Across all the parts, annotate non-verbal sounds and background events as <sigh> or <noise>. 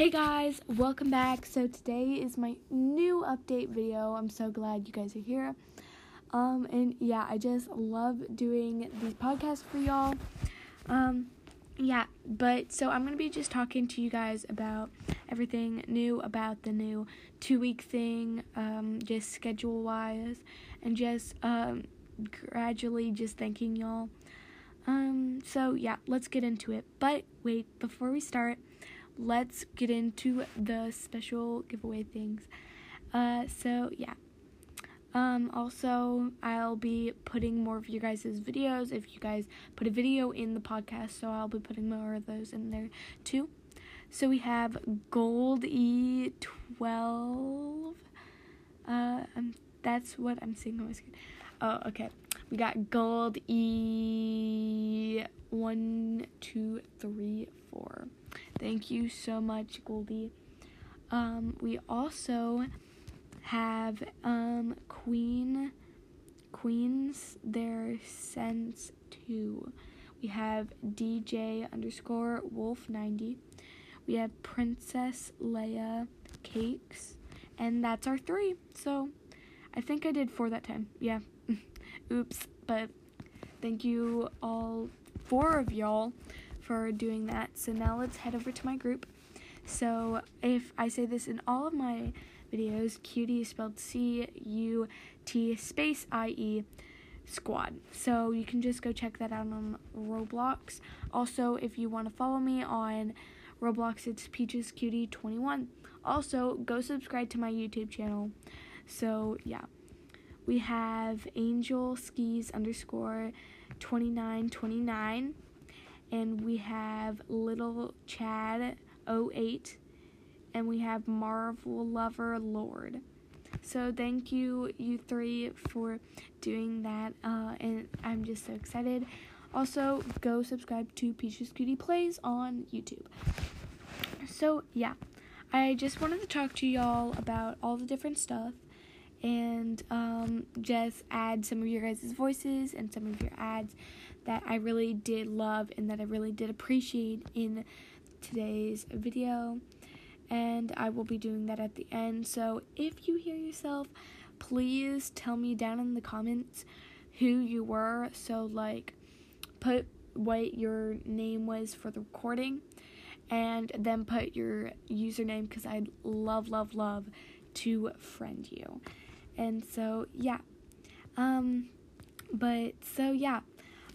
Hey guys, welcome back. So today is my new update video. I'm so glad you guys are here. Um and yeah, I just love doing these podcasts for y'all. Um yeah, but so I'm going to be just talking to you guys about everything new about the new 2 week thing um just schedule wise and just um gradually just thanking y'all. Um so yeah, let's get into it. But wait, before we start, let's get into the special giveaway things. Uh, so yeah. Um, also, I'll be putting more of you guys' videos if you guys put a video in the podcast, so I'll be putting more of those in there too. So we have Gold E12. Uh, um, that's what I'm seeing on my screen. Oh, okay. We got Gold E one, two, three, four. Thank you so much, Goldie. Um, we also have um, Queen Queens their sense two. We have DJ underscore Wolf ninety. We have Princess Leia Cakes, and that's our three. So I think I did four that time. Yeah. <laughs> Oops. But thank you all four of y'all for doing that. So now let's head over to my group. So if I say this in all of my videos, cutie is spelled C U T space I E squad. So you can just go check that out on Roblox. Also, if you want to follow me on Roblox, it's Peaches Cutie 21. Also, go subscribe to my YouTube channel. So yeah, we have Angel Skis underscore 2929 and we have Little Chad 08 and we have Marvel Lover Lord. So thank you you three for doing that uh, and I'm just so excited. Also go subscribe to Peaches Cutie Plays on YouTube. So yeah, I just wanted to talk to y'all about all the different stuff and um, just add some of your guys' voices and some of your ads that I really did love and that I really did appreciate in today's video. And I will be doing that at the end. So if you hear yourself, please tell me down in the comments who you were. So, like, put what your name was for the recording and then put your username because I'd love, love, love to friend you. And so, yeah. Um, but so, yeah.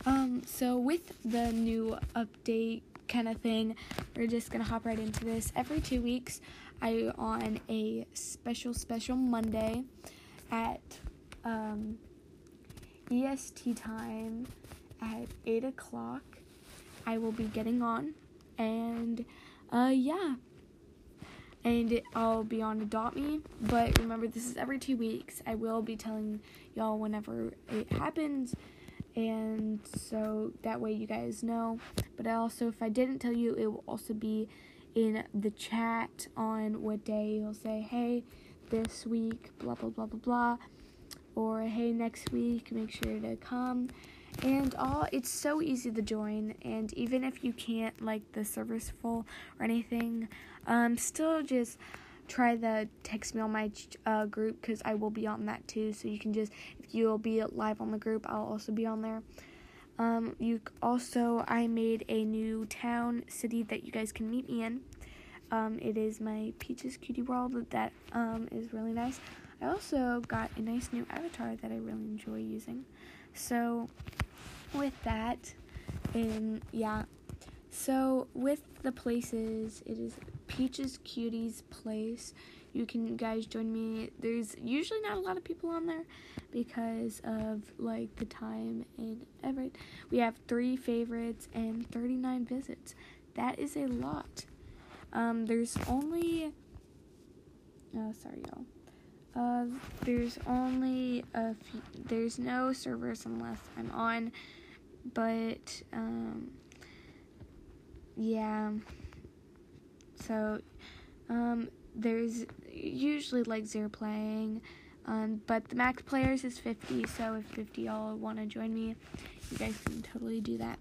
Um, so with the new update kind of thing, we're just gonna hop right into this. Every two weeks, I on a special special Monday at um, EST time at eight o'clock. I will be getting on, and uh, yeah, and I'll be on Adopt Me. But remember, this is every two weeks. I will be telling y'all whenever it happens and so that way you guys know. But also, if I didn't tell you, it will also be in the chat on what day you'll say, hey, this week, blah, blah, blah, blah, blah, or hey, next week, make sure to come. And all it's so easy to join, and even if you can't like the service full or anything, um, still just try the text me on my uh, group because I will be on that too. So you can just, if you'll be live on the group, I'll also be on there. Um, you also, I made a new town city that you guys can meet me in. Um, it is my Peaches Cutie World that um, is really nice. I also got a nice new avatar that I really enjoy using. So, with that, and yeah, so with the places, it is Peaches Cuties Place. You can guys join me. There's usually not a lot of people on there because of like the time and everything. We have three favorites and 39 visits. That is a lot. Um, there's only. Oh, sorry, y'all. Uh, there's only a few. There's no servers unless I'm on, but um, yeah. So, um, there's usually like zero playing, um, but the max players is 50. So if 50 y'all want to join me, you guys can totally do that.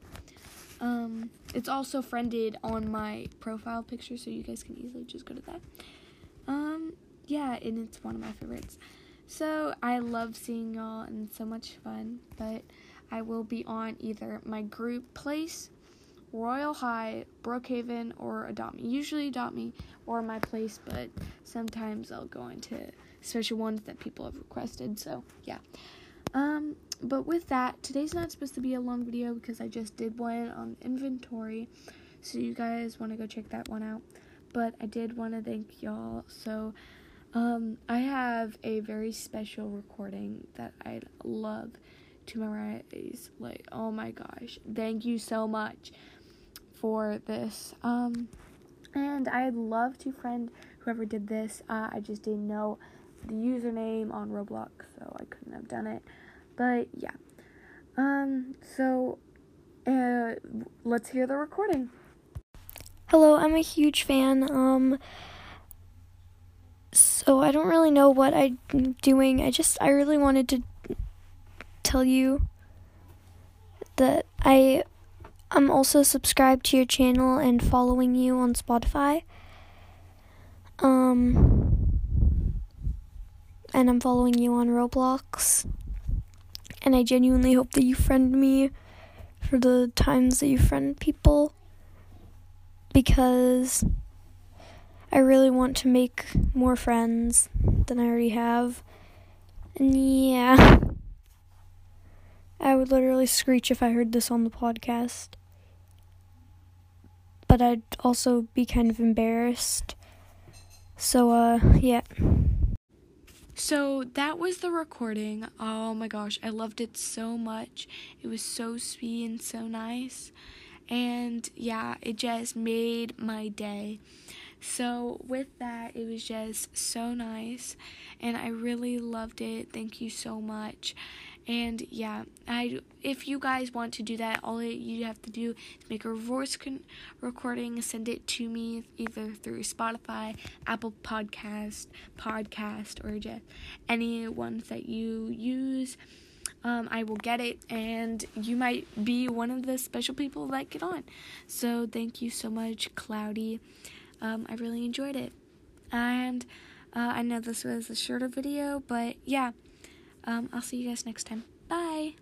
Um, it's also friended on my profile picture, so you guys can easily just go to that. Um, yeah, and it's one of my favorites. So I love seeing y'all, and so much fun. But I will be on either my group place, Royal High, Brookhaven, or Adopt Me. Usually Adopt Me or my place, but sometimes I'll go into special ones that people have requested. So yeah. Um, but with that, today's not supposed to be a long video because I just did one on inventory. So you guys want to go check that one out. But I did want to thank y'all. So um, I have a very special recording that I love to my memorize. Like, oh my gosh, thank you so much for this. Um, and I'd love to friend whoever did this. Uh, I just didn't know the username on Roblox, so I couldn't have done it. But yeah. Um, so uh, let's hear the recording. Hello, I'm a huge fan. Um, so I don't really know what I'm doing. I just, I really wanted to tell you that I I'm also subscribed to your channel and following you on Spotify. Um and I'm following you on Roblox. And I genuinely hope that you friend me for the times that you friend people because I really want to make more friends than I already have. And yeah. <laughs> I would literally screech if I heard this on the podcast. But I'd also be kind of embarrassed. So, uh, yeah. So that was the recording. Oh my gosh, I loved it so much. It was so sweet and so nice. And yeah, it just made my day. So, with that, it was just so nice, and I really loved it. Thank you so much. And yeah, I if you guys want to do that, all you have to do is make a voice con- recording, send it to me either through Spotify, Apple Podcast, Podcast, or just any ones that you use. Um, I will get it, and you might be one of the special people that get on. So thank you so much, Cloudy. Um, I really enjoyed it. And uh, I know this was a shorter video, but yeah, um, I'll see you guys next time. Bye.